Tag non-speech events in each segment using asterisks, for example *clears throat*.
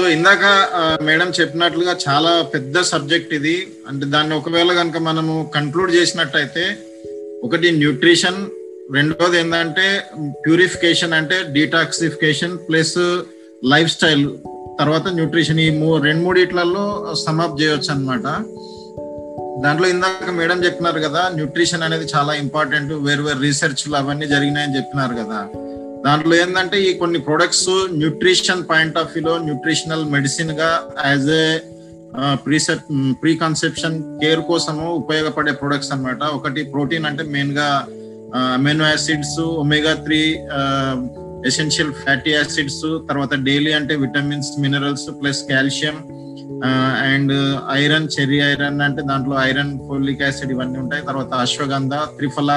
So ఇందాక madam చెప్పినట్లుగా చాలా పెద్ద సబ్జెక్ట్ ఇది. అంటే దాన్ని ఒకవేళ కనుక మనము కంక్లూడ్ చేసినట్టయితే ఒకటి న్యూట్రిషన్ రెండోది ఏంటంటే ప్యూరిఫికేషన్ అంటే డీటాక్సిఫికేషన్ ప్లస్ లైఫ్ స్టైల్ తర్వాత న్యూట్రిషన్. ఈ మూ రెండు మూడిట్లలో సమప్ చేయొచ్చు అనమాట దాంట్లో ఇందాక మేడం చెప్పినారు కదా న్యూట్రిషన్ అనేది చాలా ఇంపార్టెంట్ వేరు వేరు రీసెర్చ్లు అవన్నీ జరిగినాయని చెప్పినారు కదా. దాంట్లో ఏంటంటే ఈ కొన్ని ప్రొడక్ట్స్ న్యూట్రిషన్ పాయింట్ ఆఫ్ వ్యూలో న్యూట్రిషనల్ మెడిసిన్గా యాజ్ ఏ ప్రీసెప్ ప్రీ కన్సెప్షన్ కేర్ కోసము ఉపయోగపడే ప్రొడక్ట్స్ అన్నమాట. ఒకటి ప్రోటీన్ అంటే మెయిన్గా amino acids omega three essential fatty acids తర్వాత డైలీ అంటే vitamins minerals plus calcium and iron cherry iron అంటే దాంట్లో ఐరన్ ఫోలిక్ యాసిడ్ ఇవన్నీ ఉంటాయి. తర్వాత అశ్వగంధ త్రిఫల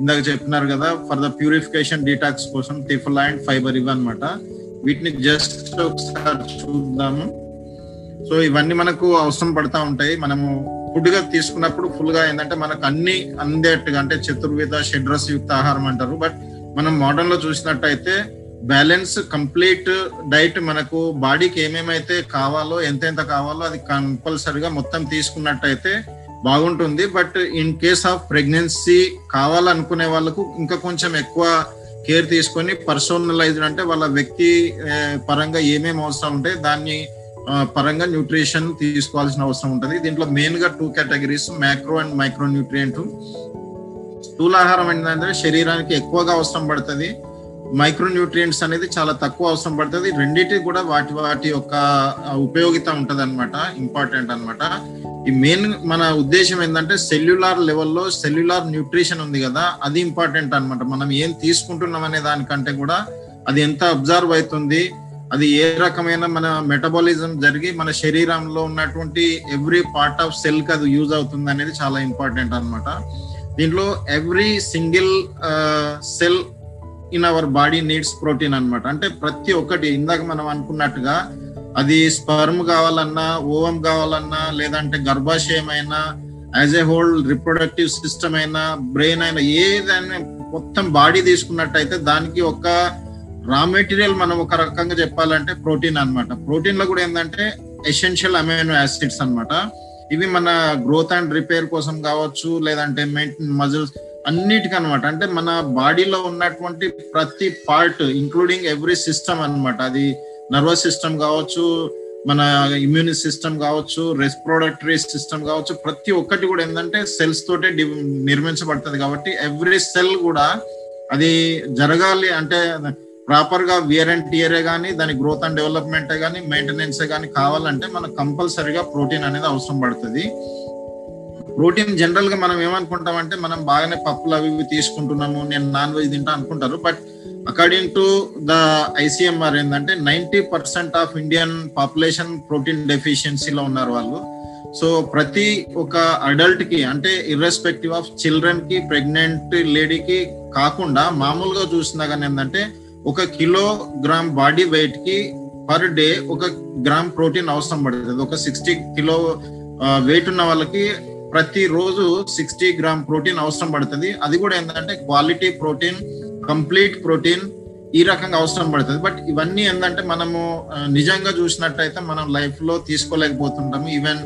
ఇందాక చెప్పినారు కదా ఫర్ ద ప్యూరిఫికేషన్ డీటాక్స్ కోసం టిఫల్ అండ్ ఫైబర్ ఇవన్నమాట వీటిని జస్ట్ ఒకసారి చూద్దాము. సో ఇవన్నీ మనకు అవసరం పడతా ఉంటాయి. మనము ఫుడ్గా తీసుకున్నప్పుడు ఫుల్గా ఏంటంటే మనకు అన్ని అందేట్టుగా అంటే చతుర్విధ షెడ్రస్ యుక్త ఆహారం అంటారు. బట్ మనం మోడర్న్లో చూసినట్టయితే బ్యాలెన్స్ కంప్లీట్ డైట్ మనకు బాడీకి ఏమేమైతే కావాలో ఎంతెంత కావాలో అది కంపల్సరిగా మొత్తం తీసుకున్నట్టయితే బాగుంటుంది. But in case of pregnancy కావాలనుకునే వాళ్ళకు ఇంకా కొంచెం ఎక్కువ కేర్ తీసుకొని పర్సనలైజ్డ్ అంటే వాళ్ళ వ్యక్తి పరంగా ఏమేమి అవసరం ఉంటాయి దాన్ని పరంగా న్యూట్రిషన్ తీసుకోవాల్సిన అవసరం ఉంటుంది. దీంట్లో మెయిన్గా two categories macro and micronutrient స్థూలాహారం ఏంటంటే శరీరానికి ఎక్కువగా అవసరం పడుతుంది. మైక్రో న్యూట్రియంట్స్ అనేది చాలా తక్కువ అవసరం పడుతుంది. రెండింటి కూడా వాటి వాటి యొక్క ఉపయోగిత ఉంటుంది అనమాట ఇంపార్టెంట్ అనమాట ఈ మెయిన్ మన ఉద్దేశం ఏంటంటే సెల్యులార్ లెవెల్లో సెల్యులార్ న్యూట్రిషన్ ఉంది కదా అది ఇంపార్టెంట్ అనమాట మనం ఏం తీసుకుంటున్నాం అనే దానికంటే కూడా అది ఎంత అబ్జర్వ్ అవుతుంది అది ఏ రకమైన మన మెటబాలిజం జరిగి మన శరీరంలో ఉన్నటువంటి ఎవ్రీ పార్ట్ ఆఫ్ సెల్కి అది యూజ్ అవుతుంది అనేది చాలా ఇంపార్టెంట్ అనమాట దీంట్లో every single cell in our body needs protein అనమాట అంటే ప్రతి ఒక్కటి ఇందాక మనం అనుకున్నట్టుగా అది స్పర్మ్ కావాలన్నా ఓవం కావాలన్నా లేదంటే గర్భాశయం అయినా as a whole reproductive system అయినా బ్రెయిన్ అయినా ఏదైనా మొత్తం బాడీ తీసుకున్నట్టయితే దానికి ఒక రా మెటీరియల్ మనం ఒక రకంగా చెప్పాలంటే ప్రోటీన్ అనమాట ప్రోటీన్లో కూడా ఏంటంటే ఎసెన్షియల్ అమైనో యాసిడ్స్ అనమాట ఇవి మన గ్రోత్ అండ్ రిపేర్ కోసం కావచ్చు లేదంటే మెయింటైన్ మజిల్స్ అన్నిటికనమాట అంటే మన బాడీలో ఉన్నటువంటి ప్రతి పార్ట్ ఇంక్లూడింగ్ ఎవ్రీ సిస్టమ్ అనమాట అది నర్వస్ సిస్టమ్ కావచ్చు మన ఇమ్యూన్ సిస్టమ్ కావచ్చు రెస్ప్రోడక్టరీ సిస్టమ్ కావచ్చు ప్రతి ఒక్కటి కూడా ఏంటంటే సెల్స్ తోటే నిర్మించబడుతుంది కాబట్టి ఎవ్రీ సెల్ కూడా అది జరగాలి అంటే ప్రాపర్గా వియర్ అండ్ టియరే కానీ దాని గ్రోత్ అండ్ డెవలప్మెంటే కానీ మెయింటెనెన్స్ కానీ కావాలంటే మనకు కంపల్సరీగా ప్రోటీన్ అనేది అవసరం పడుతుంది. ప్రోటీన్ జనరల్గా మనం ఏమనుకుంటామంటే మనం బాగానే పప్పులు అవి ఇవి తీసుకుంటున్నాము నేను నాన్ వెజ్ తింటా అనుకుంటారు. But according to the ICMR ఏంటంటే ninety percent of Indian population protein డెఫిషియన్సీలో ఉన్నారు వాళ్ళు. సో ప్రతి ఒక అడల్ట్కి అంటే ఇర్రెస్పెక్టివ్ ఆఫ్ చిల్డ్రన్కి ప్రెగ్నెంట్ లేడీకి కాకుండా మామూలుగా చూసినా కానీ ఏంటంటే ఒక కిలో గ్రామ్ బాడీ వెయిట్కి పర్ డే ఒక గ్రామ్ ప్రోటీన్ అవసరం పడుతుంది. ఒక సిక్స్టీ కిలో వెయిట్ ఉన్న వాళ్ళకి ప్రతిరోజు సిక్స్టీ గ్రామ్ ప్రోటీన్ అవసరం పడుతుంది. అది కూడా ఏంటంటే క్వాలిటీ ప్రోటీన్ కంప్లీట్ ప్రోటీన్ ఈ రకంగా అవసరం పడుతుంది. బట్ ఇవన్నీ ఏంటంటే మనము నిజంగా చూసినట్టయితే మనం లైఫ్లో తీసుకోలేకపోతుంటాము. ఈవెన్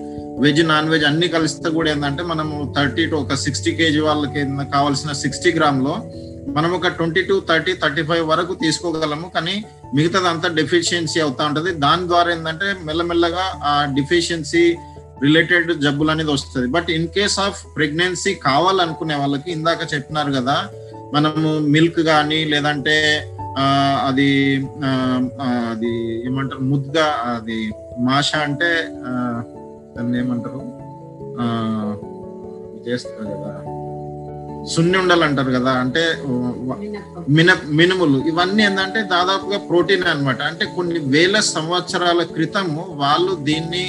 వెజ్ నాన్ వెజ్ అన్ని కలిస్తే కూడా ఏంటంటే మనము థర్టీ టు ఒక సిక్స్టీ కేజీ వాళ్ళకి కావాల్సిన సిక్స్టీ గ్రామ్లో మనం ఒక twenty to thirty thirty five వరకు తీసుకోగలము. కానీ మిగతాదంతా డెఫిషియన్సీ అవుతా ఉంటది. దాని ద్వారా ఏంటంటే మెల్లమెల్లగా ఆ డెఫిషియన్సీ రిలేటెడ్ జబ్బులు అనేది వస్తుంది. But in case of pregnancy కావాలనుకునే వాళ్ళకి ఇందాక చెప్పినారు కదా మనము మిల్క్ కానీ లేదంటే అది అది ఏమంటారు ముద్దుగా అది మాష అంటే దాన్ని ఏమంటారు చేస్తారు కదా సున్ని ఉండాలంటారు అంటారు కదా అంటే మిన మినుములు. ఇవన్నీ ఏంటంటే దాదాపుగా ప్రోటీన్ అనమాట అంటే కొన్ని వేల సంవత్సరాల క్రితము వాళ్ళు దీన్ని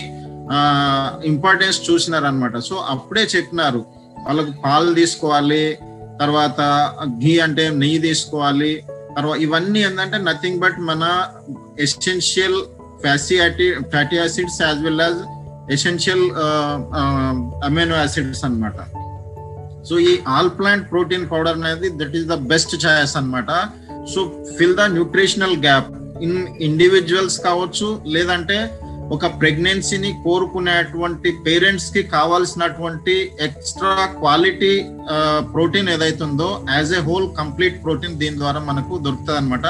ఇంపార్టెన్స్ చూసినారు అనమాట సో అప్పుడే చెప్పినారు. వాళ్ళకు పాలు తీసుకోవాలి తర్వాత ఘీ అంటే నెయ్యి తీసుకోవాలి తర్వాత ఇవన్నీ ఏంటంటే నథింగ్ బట్ మన essential ఫ్యాసియాటి fatty acids as well as essential amino acids అనమాట సో ఈ ఆల్ ప్లాంట్ ప్రోటీన్ పౌడర్ అనేది that is the best choice అనమాట so fill the nutritional gap in individuals కావచ్చు లేదంటే ఒక ప్రెగ్నెన్సీని కోరుకునేటువంటి పేరెంట్స్కి కావాల్సినటువంటి ఎక్స్ట్రా క్వాలిటీ ప్రోటీన్ ఏదైతుందో as a whole complete protein దీని ద్వారా మనకు దొరుకుతుంది అనమాట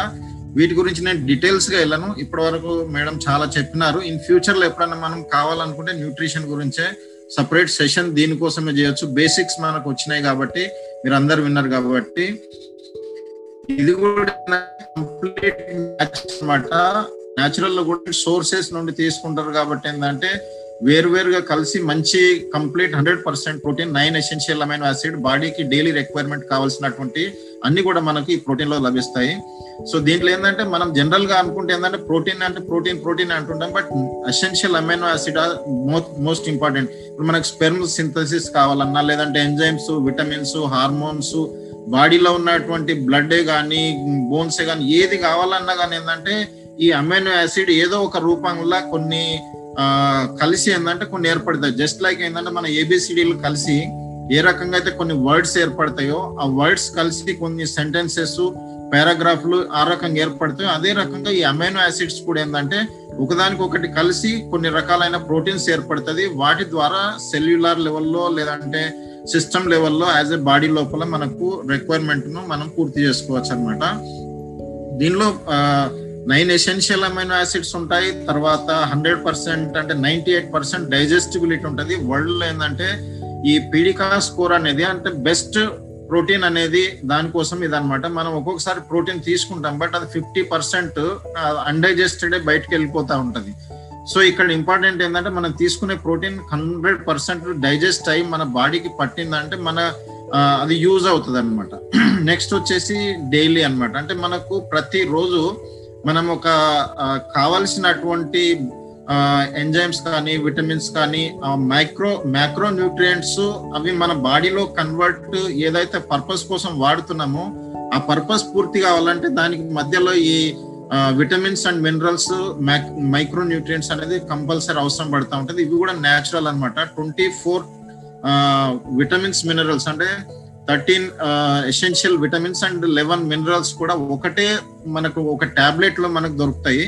వీటి గురించి నేను డీటెయిల్స్గా వెళ్ళను. ఇప్పటి వరకు మేడం చాలా చెప్పినారు. ఇన్ ఫ్యూచర్లో ఎప్పుడైనా మనం కావాలనుకుంటే న్యూట్రిషన్ గురించే సపరేట్ సెషన్ దీనికోసమే చేయొచ్చు. బేసిక్స్ మనకు వచ్చినాయి కాబట్టి మీరు అందరు విన్నారు కాబట్టి ఇది కూడా కంప్లీట్ అనమాట న్యాచురల్లో కూడా సోర్సెస్ నుండి తీసుకుంటారు కాబట్టి ఏంటంటే వేరువేరుగా కలిసి మంచి complete hundred percent protein nine essential amino acid బాడీకి డైలీ రిక్వైర్మెంట్ కావాల్సినటువంటి అన్ని కూడా మనకి ఈ ప్రోటీన్లో లభిస్తాయి. సో దీంట్లో ఏంటంటే మనం జనరల్గా అనుకుంటే ఏంటంటే ప్రోటీన్ అంటే ప్రోటీన్ ప్రోటీన్ అంటుంటాం but essential amino acid most important ఇప్పుడు మనకు స్పెర్మ్ సింథసిస్ కావాలన్నా లేదంటే ఎంజైమ్స్ విటమిన్స్ హార్మోన్స్ బాడీలో ఉన్నటువంటి బ్లడ్ కానీ బోన్స్ కానీ ఏది కావాలన్నా కానీ ఏంటంటే ఈ అమైనో యాసిడ్ ఏదో ఒక రూపంలో కొన్ని కలిసి ఏంటంటే కొన్ని ఏర్పడతాయి. జస్ట్ లైక్ ఏంటంటే మన ఏబిసిడీలు కలిసి ఏ రకంగా అయితే కొన్ని వర్డ్స్ ఏర్పడతాయో ఆ వర్డ్స్ కలిసి కొన్ని సెంటెన్సెస్ పారాగ్రాఫ్లు ఆ రకంగా ఏర్పడతాయో అదే రకంగా ఈ అమైనో యాసిడ్స్ కూడా ఏంటంటే ఒకదానికి ఒకటి కలిసి కొన్ని రకాలైన ప్రోటీన్స్ ఏర్పడుతుంది వాటి ద్వారా సెల్యులార్ లెవెల్లో లేదంటే సిస్టమ్ లెవెల్లో యాజ్ ఎ బాడీ లోపల మనకు రిక్వైర్మెంట్ను మనం పూర్తి చేసుకోవచ్చు అనమాట దీనిలో నైన్ ఎసెన్షియల్ అమైనో యాసిడ్స్ ఉంటాయి. తర్వాత హండ్రెడ్ పర్సెంట్ అంటే నైన్టీ ఎయిట్ పర్సెంట్ డైజెస్టిబిలిటీ ఉంటుంది. వరల్డ్లో ఏంటంటే ఈ పీడికా స్కోర్ అనేది అంటే బెస్ట్ ప్రోటీన్ అనేది దానికోసం ఇదనమాట మనం ఒక్కొక్కసారి ప్రోటీన్ తీసుకుంటాం. బట్ అది ఫిఫ్టీ పర్సెంట్ అన్డైజెస్టెడ్ బయటకు వెళ్ళిపోతా ఉంటుంది. సో ఇక్కడ ఇంపార్టెంట్ ఏంటంటే మనం తీసుకునే ప్రోటీన్ హండ్రెడ్ పర్సెంట్ డైజెస్ట్ అయ్యి మన బాడీకి పట్టిందంటే మన అది యూజ్ అవుతుంది అనమాట *clears throat* నెక్స్ట్ వచ్చేసి డైలీ అనమాట అంటే మనకు ప్రతి రోజు మనం ఒక కావలసినటువంటి ఎంజైమ్స్ కానీ విటమిన్స్ కానీ మైక్రో మైక్రో న్యూట్రియంట్స్ అవి మన బాడీలో కన్వర్ట్ ఏదైతే పర్పస్ కోసం వాడుతున్నామో ఆ పర్పస్ పూర్తి కావాలంటే దానికి మధ్యలో ఈ vitamins and minerals micro nutrients అనేది కంపల్సరీ అవసరం పడుతూ ఉంటుంది. ఇవి కూడా న్యాచురల్ అనమాట ట్వంటీ ఫోర్ విటమిన్స్ మినరల్స్ అంటే thirteen essential vitamins and eleven minerals కూడా ఒకటే మనకు ఒక టాబ్లెట్లో మనకు దొరుకుతాయి.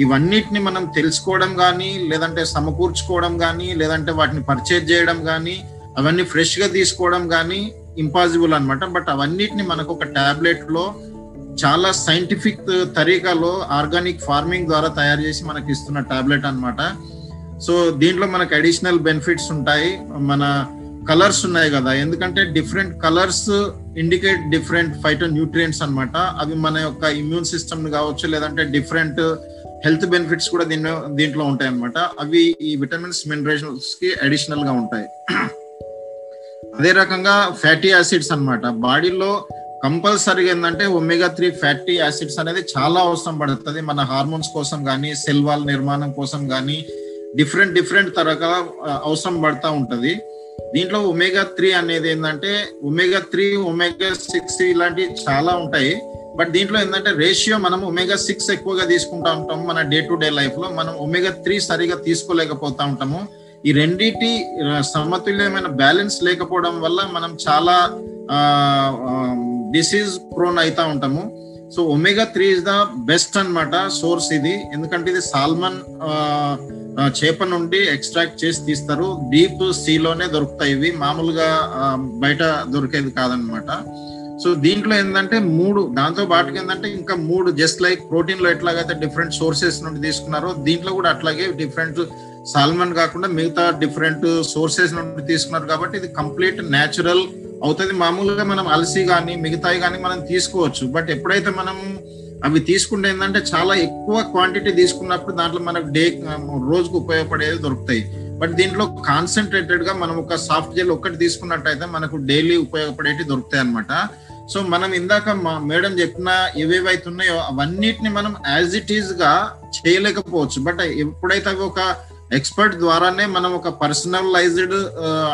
ఇవన్నిటిని మనం తెలుసుకోవడం కానీ లేదంటే సమకూర్చుకోవడం కానీ లేదంటే వాటిని పర్చేజ్ చేయడం కానీ అవన్నీ ఫ్రెష్గా తీసుకోవడం కానీ ఇంపాసిబుల్ అనమాట బట్ అవన్నిటిని మనకు ఒక టాబ్లెట్లో చాలా సైంటిఫిక్ తరీకాలో ఆర్గానిక్ ఫార్మింగ్ ద్వారా తయారు చేసి మనకి ఇస్తున్న టాబ్లెట్ అనమాట సో దీంట్లో మనకు అడిషనల్ బెనిఫిట్స్ ఉంటాయి. మన కలర్స్ ఉన్నాయి కదా ఎందుకంటే different colours indicate different phytonutrients అనమాట అవి మన యొక్క ఇమ్యూన్ సిస్టమ్ కావచ్చు లేదంటే డిఫరెంట్ హెల్త్ బెనిఫిట్స్ కూడా దీని దీంట్లో ఉంటాయి అనమాట అవి ఈ విటమిన్స్ మినరల్స్కి అడిషనల్గా ఉంటాయి. అదే రకంగా ఫ్యాటీ యాసిడ్స్ అనమాట బాడీలో కంపల్సరీగా ఏంటంటే ఒమేగా త్రీ ఫ్యాటీ యాసిడ్స్ అనేది చాలా అవసరం పడుతుంది. మన హార్మోన్స్ కోసం కానీ సెల్ వాల్ నిర్మాణం కోసం కానీ డిఫరెంట్ డిఫరెంట్ తరగా అవసరం పడతా ఉంటుంది. దీంట్లో ఒమేగా త్రీ అనేది ఏంటంటే ఒమేగా త్రీ ఒమేగా సిక్స్ ఇలాంటివి చాలా ఉంటాయి. బట్ దీంట్లో ఏంటంటే రేషియో మనం ఒమేగా సిక్స్ ఎక్కువగా తీసుకుంటా ఉంటాము మన డే టు డే లైఫ్లో మనం ఒమేగా త్రీ సరిగా తీసుకోలేకపోతా ఉంటాము. ఈ రెండింటి సమతుల్యమైన బ్యాలెన్స్ లేకపోవడం వల్ల మనం చాలా డిసీజ్ ప్రోన్ అవుతా ఉంటాము. So omega three is the best అనమాట సోర్స్ ఇది. ఎందుకంటే ఇది సాల్మన్ చేప నుండి ఎక్స్ట్రాక్ట్ చేసి తీస్తారు. డీప్ సీలోనే దొరుకుతాయి ఇవి. మామూలుగా బయట దొరికేది కాదనమాట సో దీంట్లో ఏంటంటే మూడు దాంతో పాటుగా ఏంటంటే ఇంకా మూడు జస్ట్ లైక్ ప్రోటీన్లో ఎట్లాగైతే డిఫరెంట్ సోర్సెస్ నుండి తీసుకున్నారో దీంట్లో కూడా అట్లాగే డిఫరెంట్ సాల్మన్ కాకుండా మిగతా డిఫరెంట్ సోర్సెస్ నుండి తీసుకున్నారు కాబట్టి ఇది కంప్లీట్ న్యాచురల్ అవుతుంది. మామూలుగా మనం అలసి కానీ మిగతాయి కానీ మనం తీసుకోవచ్చు. బట్ ఎప్పుడైతే మనం అవి తీసుకుంటే ఏంటంటే చాలా ఎక్కువ క్వాంటిటీ తీసుకున్నప్పుడు దాంట్లో మనకు డే రోజుకు ఉపయోగపడేది దొరుకుతాయి. బట్ దీంట్లో కాన్సన్ట్రేటెడ్గా మనం ఒక సాఫ్ట్ జెల్ ఒక్కటి తీసుకున్నట్టయితే మనకు డైలీ ఉపయోగపడేవి దొరుకుతాయి అనమాట సో మనం ఇందాక మా మేడం చెప్పిన ఏవేవైతే ఉన్నాయో అవన్నిటిని మనం యాజ్ ఇట్ ఈజ్గా చేయలేకపోవచ్చు. బట్ ఎప్పుడైతే అవి ఒక ఎక్స్పర్ట్ ద్వారానే మనం ఒక పర్సనలైజ్డ్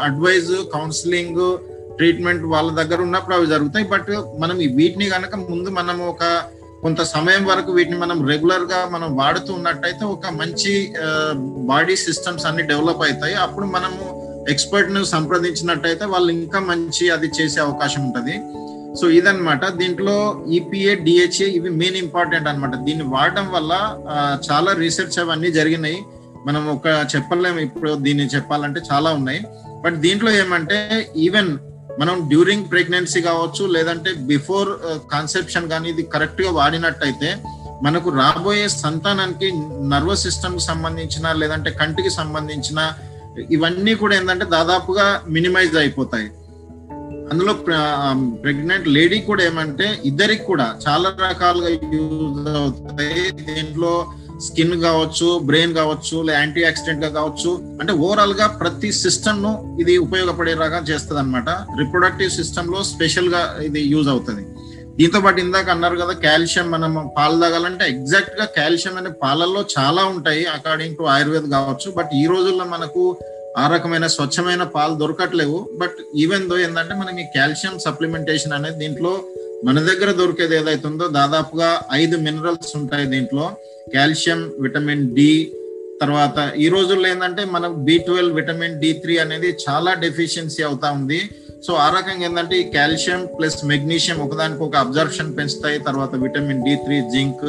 అడ్వైజ్ కౌన్సిలింగ్ ట్రీట్మెంట్ వాళ్ళ దగ్గర ఉన్నప్పుడు అవి జరుగుతాయి. బట్ మనం వీటిని కనుక ముందు మనం ఒక కొంత సమయం వరకు వీటిని మనం రెగ్యులర్గా మనం వాడుతూ ఉన్నట్టయితే ఒక మంచి బాడీ సిస్టమ్స్ అన్ని డెవలప్ అవుతాయి. అప్పుడు మనము ఎక్స్పర్ట్ను సంప్రదించినట్టయితే వాళ్ళు ఇంకా మంచి అది చేసే అవకాశం ఉంటుంది. సో ఇదనమాట దీంట్లో ఈపీఏ డిహెచ్ఏ ఇవి మెయిన్ ఇంపార్టెంట్ అన్నమాట. దీన్ని వాడడం వల్ల చాలా రీసెర్చ్ అవన్నీ జరిగినాయి. మనం ఒక చెప్పలేము. ఇప్పుడు దీన్ని చెప్పాలంటే చాలా ఉన్నాయి. బట్ దీంట్లో ఏమంటే ఈవెన్ మనం డ్యూరింగ్ ప్రెగ్నెన్సీ కావచ్చు లేదంటే బిఫోర్ కాన్సెప్షన్ కానీ ఇది కరెక్ట్గా వాడినట్టయితే మనకు రాబోయే సంతానానికి నర్వస్ సిస్టమ్కి సంబంధించిన లేదంటే కంటికి సంబంధించిన ఇవన్నీ కూడా ఏంటంటే దాదాపుగా మినిమైజ్ అయిపోతాయి. అందులో ప్రెగ్నెంట్ లేడీ um, కూడా ఏమంటే ఇద్దరికి కూడా చాలా రకాలుగా యూజ్ అవుతాయి. దీంట్లో స్కిన్ కావచ్చు బ్రెయిన్ కావచ్చు యాంటీ యాక్సిడెంట్గా కావచ్చు అంటే ఓవరాల్గా ప్రతి సిస్టమ్ను ఇది ఉపయోగపడేలాగా చేస్తుంది అనమాట రిప్రొడక్టివ్ సిస్టమ్లో స్పెషల్గా ఇది యూజ్ అవుతుంది. దీంతో పాటు ఇందాక అన్నారు కదా కాల్షియం మనం పాలు తాగాలంటే ఎగ్జాక్ట్గా కాల్షియం అనే పాలల్లో చాలా ఉంటాయి అకార్డింగ్ టు ఆయుర్వేద కావచ్చు బట్ ఈ రోజుల్లో మనకు ఆ రకమైన స్వచ్ఛమైన పాలు దొరకట్లేవు. బట్ ఈవెన్ దో ఏంటంటే మనం ఈ కాల్షియం సప్లిమెంటేషన్ అనేది దీంట్లో మన దగ్గర దొరికేది ఏదైతుందో దాదాపుగా ఐదు మినరల్స్ ఉంటాయి దీంట్లో. కాల్షియం విటమిన్ డి తర్వాత ఈ రోజుల్లో ఏంటంటే మనం B twelve vitamin D three అనేది చాలా డెఫిషియన్సీ అవుతా ఉంది. సో ఆ రకంగా ఏంటంటే ఈ కాల్షియం ప్లస్ మెగ్నీషియం ఒకదానికి ఒక అబ్జర్ప్షన్ పెంచుతాయి. తర్వాత విటమిన్ డి త్రీ జింక్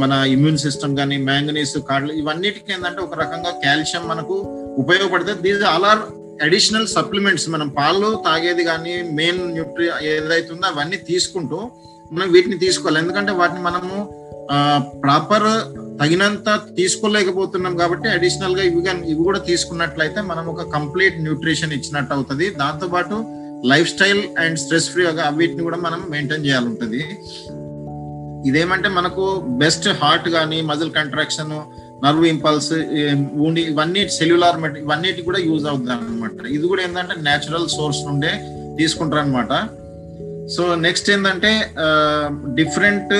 మన ఇమ్యూన్ సిస్టమ్ కానీ మ్యాంగనీస్ కార్డులు ఇవన్నిటికీ ఏంటంటే ఒక రకంగా కాల్షియం మనకు ఉపయోగపడుతుంది these all are additional supplements మనం పాలు తాగేది కానీ మెయిన్ న్యూట్రి ఏదైతుందో అవన్నీ తీసుకుంటూ మనం వీటిని తీసుకోవాలి. ఎందుకంటే వాటిని మనము ప్రాపర్ తగినంత తీసుకోలేకపోతున్నాం కాబట్టి అడిషనల్గా ఇవి ఇవి కూడా తీసుకున్నట్లయితే మనం ఒక కంప్లీట్ న్యూట్రిషన్ ఇచ్చినట్టు అవుతుంది. దాంతో పాటు life style and stress free వీటిని కూడా మనం మెయింటైన్ చేయాలి ఉంటుంది ఇదేమంటే మనకు బెస్ట్ హార్ట్ కానీ మజిల్ కంట్రాక్షన్ నర్వ్ ఇంపల్స్ ఊండి ఇవన్నీ సెల్యులార్ ఇవన్నిటి కూడా యూజ్ అవుతుంది అనమాట ఇది కూడా ఏంటంటే నేచురల్ సోర్స్ నుండే తీసుకుంటారు అనమాట సో నెక్స్ట్ ఏంటంటే డిఫరెంట్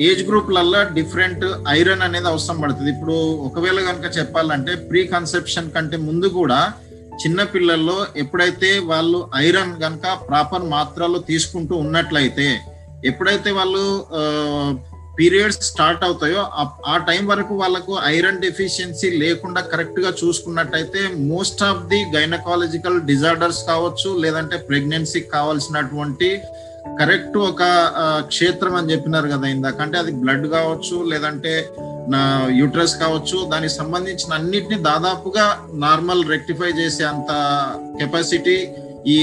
ఏజ్ గ్రూప్లల్లో డిఫరెంట్ ఐరన్ అనేది అవసరం పడుతుంది. ఇప్పుడు ఒకవేళ కనుక చెప్పాలంటే ప్రీ కన్సెప్షన్ కంటే ముందు కూడా చిన్న పిల్లల్లో ఎప్పుడైతే వాళ్ళు ఐరన్ కనుక ప్రాపర్ మాత్రలో తీసుకుంటూ ఉన్నట్లయితే ఎప్పుడైతే వాళ్ళు పీరియడ్స్ స్టార్ట్ అవుతాయో ఆ టైం వరకు వాళ్ళకు ఐరన్ డెఫిషియన్సీ లేకుండా కరెక్ట్గా చూసుకున్నట్టయితే most of the gynaecological disorders కావచ్చు లేదంటే ప్రెగ్నెన్సీకి కావాల్సినటువంటి కరెక్ట్ ఒక క్షేత్రం అని చెప్పినారు కదా ఇందాక. అంటే అది బ్లడ్ కావచ్చు లేదంటే నా యూట్రస్ కావచ్చు దానికి సంబంధించిన అన్నిటిని దాదాపుగా నార్మల్ రెక్టిఫై చేసే అంత కెపాసిటీ ఈ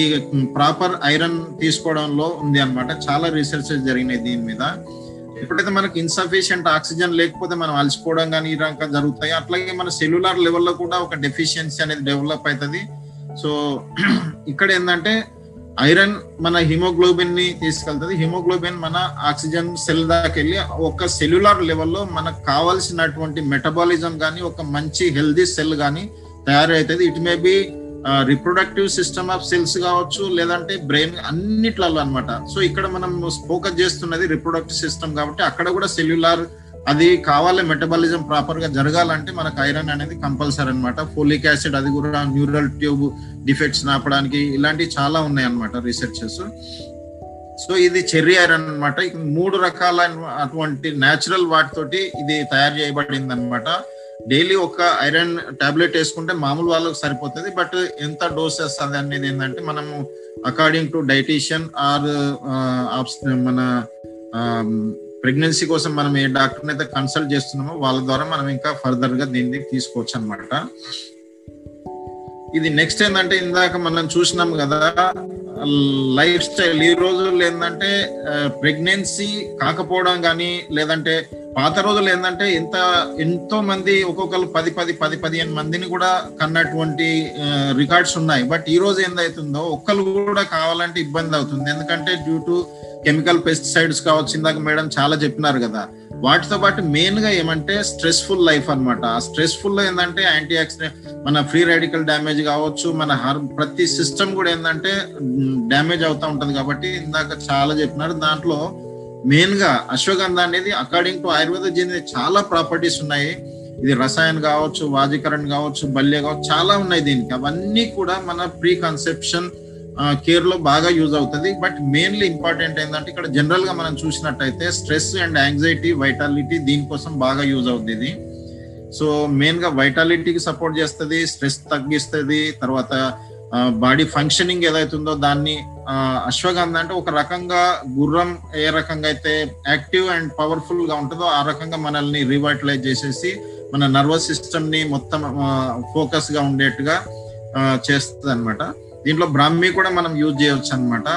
ప్రాపర్ ఐరన్ తీసుకోవడంలో ఉంది అనమాట చాలా రీసెర్చెస్ జరిగినాయి దీని మీద. ఎప్పుడైతే మనకి ఇన్సఫిషియంట్ ఆక్సిజన్ లేకపోతే మనం అలసిపోవడం కానీ ఈ రకంగా జరుగుతాయి. అట్లాగే మన సెల్యులార్ లెవెల్లో కూడా ఒక డెఫిషియన్సీ అనేది డెవలప్ అవుతుంది సో ఇక్కడ ఏంటంటే ఐరన్ మన హిమోగ్లోబిన్ని తీసుకెళ్తుంది. హిమోగ్లోబిన్ మన ఆక్సిజన్ సెల్ దాకా వెళ్ళి ఒక సెల్యులార్ లెవెల్లో మనకు కావాల్సినటువంటి మెటబాలిజం కానీ ఒక మంచి హెల్దీ సెల్ కానీ తయారవుతుంది. It may be reproductive system of cells కావచ్చు లేదంటే బ్రెయిన్ అన్నిట్లలో అనమాట సో ఇక్కడ మనం ఫోకస్ చేస్తున్నది రిప్రొడక్టివ్ సిస్టమ్ కాబట్టి అక్కడ కూడా సెల్యులార్ అది కావాలి మెటబాలిజం ప్రాపర్గా జరగాలంటే మనకు ఐరన్ అనేది కంపల్సరీ అనమాట ఫోలిక్ యాసిడ్ అది కూడా న్యూరల్ ట్యూబ్ డిఫెక్ట్స్ నాపడానికి ఇలాంటివి చాలా ఉన్నాయి అనమాట రీసెర్చెస్ సో ఇది చెర్రీ ఐరన్ అనమాట మూడు రకాల అటువంటి న్యాచురల్ వాటితోటి ఇది తయారు చేయబడింది అనమాట డైలీ ఒక ఐరన్ టాబ్లెట్ వేసుకుంటే మామూలు వాళ్ళకి సరిపోతుంది బట్ ఎంత డోస్ వేస్తుంది అనేది ఏంటంటే మనము అకార్డింగ్ టు డైటీషియన్ ఆర్ మన ప్రెగ్నెన్సీ కోసం మనం ఏ డాక్టర్ అయితే కన్సల్ట్ చేస్తున్నామో వాళ్ళ ద్వారా మనం ఇంకా ఫర్దర్గా దీన్ని తీసుకోవచ్చు అనమాట ఇది నెక్స్ట్ ఏంటంటే ఇందాక మనం చూసినాం కదా లైఫ్ స్టైల్ ఈ రోజుల్లో ఏంటంటే ప్రెగ్నెన్సీ కాకపోవడం కానీ లేదంటే పాత రోజులు ఏంటంటే ఎంత ఎంతో మంది ఒక్కొక్కరు పది పది పది పదిహేను మందిని కూడా కన్నటువంటి రికార్డ్స్ ఉన్నాయి. బట్ ఈ రోజు ఏందవుతుందో ఒక్కరు కూడా కావాలంటే ఇబ్బంది అవుతుంది. ఎందుకంటే డ్యూ టు కెమికల్ పెస్టిసైడ్స్ కావచ్చు ఇందాక మేడం చాలా చెప్పినారు కదా. వాటితో పాటు మెయిన్గా ఏమంటే స్ట్రెస్ఫుల్ లైఫ్ అనమాట ఆ స్ట్రెస్ఫుల్లో ఏంటంటే యాంటీ ఆక్సిడెంట్ మన ఫ్రీ రాడికల్ డ్యామేజ్ కావచ్చు మన హర్ ప్రతి సిస్టమ్ కూడా ఏంటంటే డ్యామేజ్ అవుతా ఉంటుంది కాబట్టి ఇందాక చాలా చెప్పినారు. దాంట్లో మెయిన్గా అశ్వగంధ అనేది అకార్డింగ్ టు ఆయుర్వేద చెందిన చాలా ప్రాపర్టీస్ ఉన్నాయి. ఇది రసాయన్ కావచ్చు వాజీకరణ్ కావచ్చు బల్య కావచ్చు చాలా ఉన్నాయి దీనికి. అవన్నీ కూడా మన ప్రీ కన్సెప్షన్ కేర్లో బాగా యూజ్ అవుతుంది. బట్ మెయిన్లీ ఇంపార్టెంట్ ఏంటంటే ఇక్కడ జనరల్గా మనం చూసినట్టయితే స్ట్రెస్ అండ్ యాంగ్జైటీ వైటాలిటీ దీనికోసం బాగా యూజ్ అవుతుంది ఇది. సో మెయిన్గా వైటాలిటీకి సపోర్ట్ చేస్తుంది స్ట్రెస్ తగ్గిస్తుంది తర్వాత బాడీ ఫంక్షనింగ్ ఏదైతుందో దాన్ని అశ్వగంధ అంటే ఒక రకంగా గుర్రం ఏ రకంగా అయితే యాక్టివ్ అండ్ పవర్ఫుల్గా ఉంటుందో ఆ రకంగా మనల్ని రివైటలైజ్ చేసేసి మన నర్వస్ సిస్టమ్ని మొత్తం ఫోకస్గా ఉండేట్టుగా చేస్తుంది అనమాట దీంట్లో బ్రాహ్మి కూడా మనం యూజ్ చేయవచ్చు అనమాట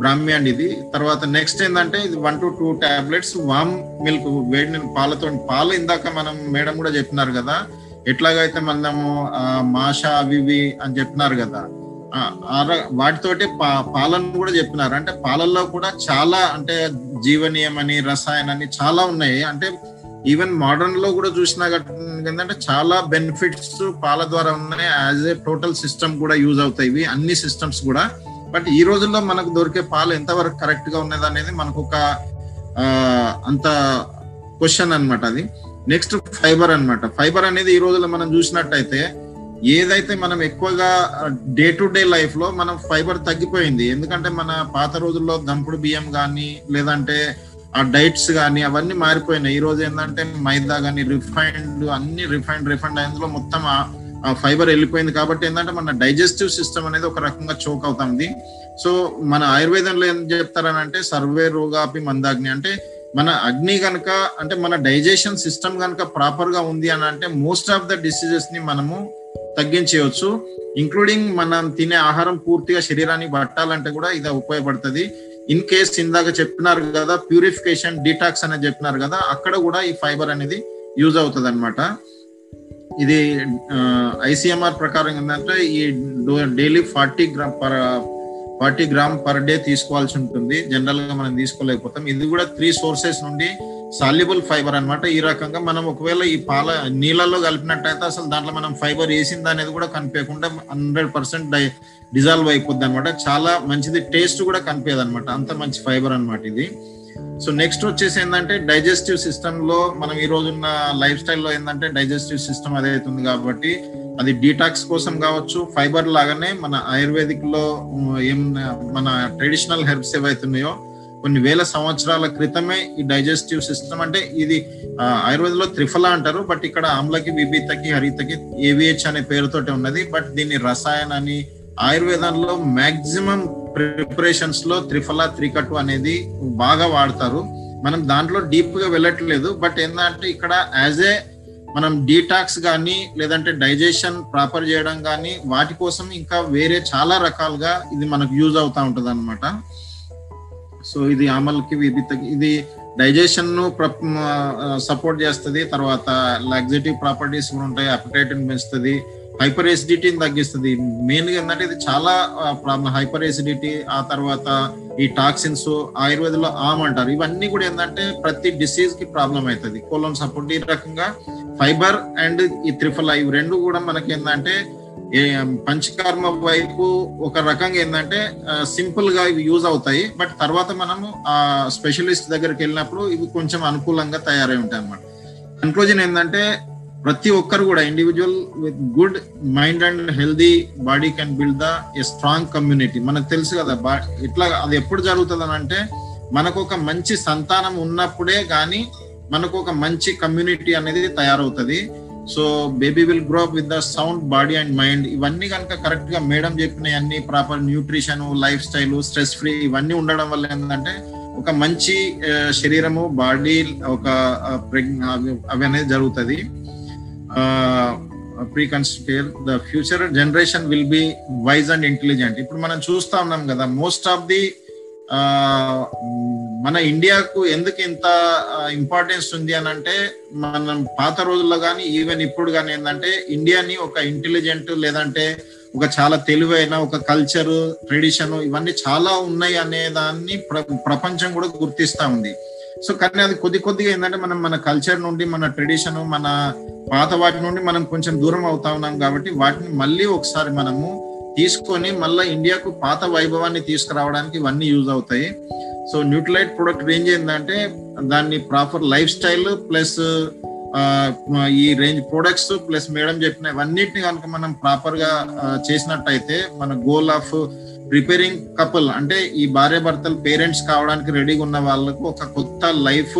బ్రాహ్మి అండ్ ఇది. తర్వాత నెక్స్ట్ ఏంటంటే ఇది one to two tablets warm milk వేడి పాలతో పాలు ఇందాక మనం మేడం కూడా చెప్పినారు కదా. ఎట్లాగైతే మనము మాష అవి ఇవి అని చెప్పినారు కదా. వాటితోటి పా పాలను కూడా చెప్పినారు. అంటే పాలల్లో కూడా చాలా అంటే జీవనీయం అని రసాయన చాలా ఉన్నాయి. అంటే ఈవెన్ మోడర్న్లో కూడా చూసినా ఏంటంటే చాలా బెనిఫిట్స్ పాల ద్వారా ఉన్నాయి. యాజ్ ఏ టోటల్ సిస్టమ్ కూడా యూజ్ అవుతాయి ఇవి. అన్ని సిస్టమ్స్ కూడా. బట్ ఈ రోజుల్లో మనకు దొరికే పాలు ఎంతవరకు కరెక్ట్గా ఉన్నది అనేది మనకు ఒక అంత క్వశ్చన్ అనమాట అది. నెక్స్ట్ ఫైబర్ అనమాట ఫైబర్ అనేది ఈ రోజుల్లో మనం చూసినట్టయితే ఏదైతే మనం ఎక్కువగా డే టు డే లైఫ్లో మనం ఫైబర్ తగ్గిపోయింది. ఎందుకంటే మన పాత రోజుల్లో దంపుడు బియ్యం కానీ లేదంటే ఆ డైట్స్ కానీ అవన్నీ మారిపోయినాయి. ఈ రోజు ఏంటంటే మైదా కానీ రిఫైన్డ్ అన్ని రిఫైన్డ్ రిఫైండ్ అందులో మొత్తం ఆ ఫైబర్ వెళ్ళిపోయింది కాబట్టి ఏంటంటే మన డైజెస్టివ్ సిస్టమ్ అనేది ఒక రకంగా చోక్ అవుతుంది. సో మన ఆయుర్వేదంలో ఏం చెప్తారనంటే సర్వే రోగాపి మందాగ్ని అంటే మన అగ్ని కనుక అంటే మన డైజెషన్ సిస్టమ్ కనుక ప్రాపర్గా ఉంది అని అంటే మోస్ట్ ఆఫ్ ద డిసీజెస్ని మనము తగ్గించేయచ్చు. ఇంక్లూడింగ్ మనం తినే ఆహారం పూర్తిగా శరీరానికి పట్టాలంటే కూడా ఇది ఉపయోగపడుతుంది. ఇన్ కేస్ ఇందాక చెప్పినారు కదా ప్యూరిఫికేషన్ డీటాక్స్ అనేది చెప్పినారు కదా అక్కడ కూడా ఈ ఫైబర్ అనేది యూజ్ అవుతుంది అనమాట ఇది ఐసిఎంఆర్ ప్రకారం ఏంటంటే ఈ daily forty gram per forty gram per day తీసుకోవాల్సి ఉంటుంది. జనరల్గా మనం తీసుకోలేకపోతాం. ఇది కూడా త్రీ సోర్సెస్ నుండి సాల్యుబుల్ ఫైబర్ అనమాట ఈ రకంగా మనం ఒకవేళ ఈ పాల నీళ్ళలో కలిపినట్టయితే అసలు దాంట్లో మనం ఫైబర్ వేసింది అనేది కూడా కనిపించకుండా హండ్రెడ్ పర్సెంట్ డై డిజాల్వ్ అయిపోద్ది అనమాట చాలా మంచిది. టేస్ట్ కూడా కనిపించదు అనమాట అంత మంచి ఫైబర్ అనమాట ఇది. సో నెక్స్ట్ వచ్చేసి ఏంటంటే డైజెస్టివ్ సిస్టమ్లో మనం ఈ రోజున్న లైఫ్ స్టైల్లో ఏంటంటే డైజెస్టివ్ సిస్టమ్ అదే అవుతుంది కాబట్టి అది డీటాక్స్ కోసం కావచ్చు ఫైబర్ లాగానే మన ఆయుర్వేదిక్లో ఏం మన ట్రెడిషనల్ హెర్బ్స్ ఏవైతున్నాయో కొన్ని వేల సంవత్సరాల క్రితమే ఈ డైజెస్టివ్ సిస్టమ్ అంటే ఇది ఆయుర్వేదంలో త్రిఫల అంటారు బట్ ఇక్కడ ఆమ్లకి విభితకి హరితకి ఏవిహెచ్ అనే పేరుతోటి ఉన్నది బట్ దీన్ని రసాయన అని ఆయుర్వేదంలో మాక్సిమం ప్రిపరేషన్స్లో త్రిఫల త్రికటు అనేది బాగా వాడతారు. మనం దాంట్లో డీప్గా వెళ్ళట్లేదు బట్ ఏంటంటే ఇక్కడ యాజ్ ఏ మనం డీటాక్స్ కానీ లేదంటే డైజెషన్ ప్రాపర్ చేయడం కానీ వాటి కోసం ఇంకా వేరే చాలా రకాలుగా ఇది మనకు యూజ్ అవుతా ఉంటది అనమాట సో ఇది అమల్కి విభితకి ఇది డైజెషన్ను సపోర్ట్ చేస్తుంది. తర్వాత లాగ్జేటివ్ ప్రాపర్టీస్ కూడా ఉంటాయి. అపిటైట్ పెంచుతుంది. హైపర్ ఎసిడిటీని తగ్గిస్తుంది. మెయిన్గా ఏంటంటే ఇది చాలా ప్రాబ్లం హైపర్ ఎసిడిటీ ఆ తర్వాత ఈ టాక్సిన్స్ ఆయుర్వేదంలో ఆమ్ అంటారు. ఇవన్నీ కూడా ఏంటంటే ప్రతి డిసీజ్కి ప్రాబ్లం అవుతుంది. కోలం సపోర్ట్ ఈ రకంగా. ఫైబర్ అండ్ ఈ త్రిఫల ఇవి రెండు కూడా మనకి ఏంటంటే పంచకర్మ వైపు ఒక రకంగా ఏంటంటే సింపుల్గా ఇవి యూజ్ అవుతాయి. బట్ తర్వాత మనము ఆ స్పెషలిస్ట్ దగ్గరికి వెళ్ళినప్పుడు ఇవి కొంచెం అనుకూలంగా తయారై ఉంటాయి అన్నమాట కన్క్లూజన్ ఏంటంటే ప్రతి ఒక్కరు కూడా individual with good mind and healthy body can build the a strong community మనకు తెలుసు కదా ఇట్లా అది ఎప్పుడు జరుగుతుంది అని అంటే మనకు ఒక మంచి సంతానం ఉన్నప్పుడే కానీ మనకు ఒక మంచి కమ్యూనిటీ అనేది తయారవుతుంది. So baby will grow up with the sound body and mind ఇవన్నీ కనుక కరెక్ట్గా మేడం చెప్పిన అన్ని proper nutrition lifestyle stress free ఇవన్నీ ఉండడం వల్ల ఏంటంటే ఒక మంచి శరీరము బాడీ ఒక అవి అనేది జరుగుతుంది. ప్రీ కన్స్టిట్యూర్ the future generation will be wise and intelligent ఇప్పుడు మనం చూస్తా ఉన్నాం కదా మోస్ట్ ఆఫ్ ది మన ఇండియాకు ఎందుకు ఇంత ఇంపార్టెన్స్ ఉంది అని అంటే మనం పాత రోజుల్లో కానీ ఈవెన్ ఇప్పుడు కానీ ఏంటంటే ఇండియాని ఒక ఇంటెలిజెంట్ లేదంటే ఒక చాలా తెలివైన ఒక కల్చర్ ట్రెడిషన్ ఇవన్నీ చాలా ఉన్నాయి అనే దాన్ని ప్రపంచం కూడా గుర్తిస్తా ఉంది. సో కానీ అది కొద్ది కొద్దిగా ఏంటంటే మనం మన కల్చర్ నుండి మన ట్రెడిషన్ మన పాత వాటి నుండి మనం కొంచెం దూరం అవుతా ఉన్నాం కాబట్టి వాటిని మళ్ళీ ఒకసారి మనము తీసుకొని మళ్ళీ ఇండియాకు పాత వైభవాన్ని తీసుకురావడానికి ఇవన్నీ యూజ్ అవుతాయి. సో న్యూట్రలైట్ ప్రొడక్ట్ రేంజ్ ఏంటంటే దాన్ని ప్రాపర్ లైఫ్ స్టైల్ ప్లస్ ఈ రేంజ్ ప్రొడక్ట్స్ ప్లస్ మేడం చెప్పిన ఇవన్నిటిని కనుక మనం ప్రాపర్గా చేసినట్టయితే మన గోల్ ఆఫ్ ప్రిపేరింగ్ కపుల్ అంటే ఈ భార్య భర్తలు పేరెంట్స్ కావడానికి రెడీగా ఉన్న వాళ్ళకు ఒక కొత్త లైఫ్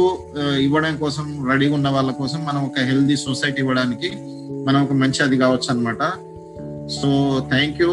ఇవ్వడం కోసం రెడీగా ఉన్న వాళ్ళ కోసం మనం ఒక హెల్దీ సొసైటీ ఇవ్వడానికి మనం ఒక మంచి అది కావచ్చు అనమాట సో థ్యాంక్ యూ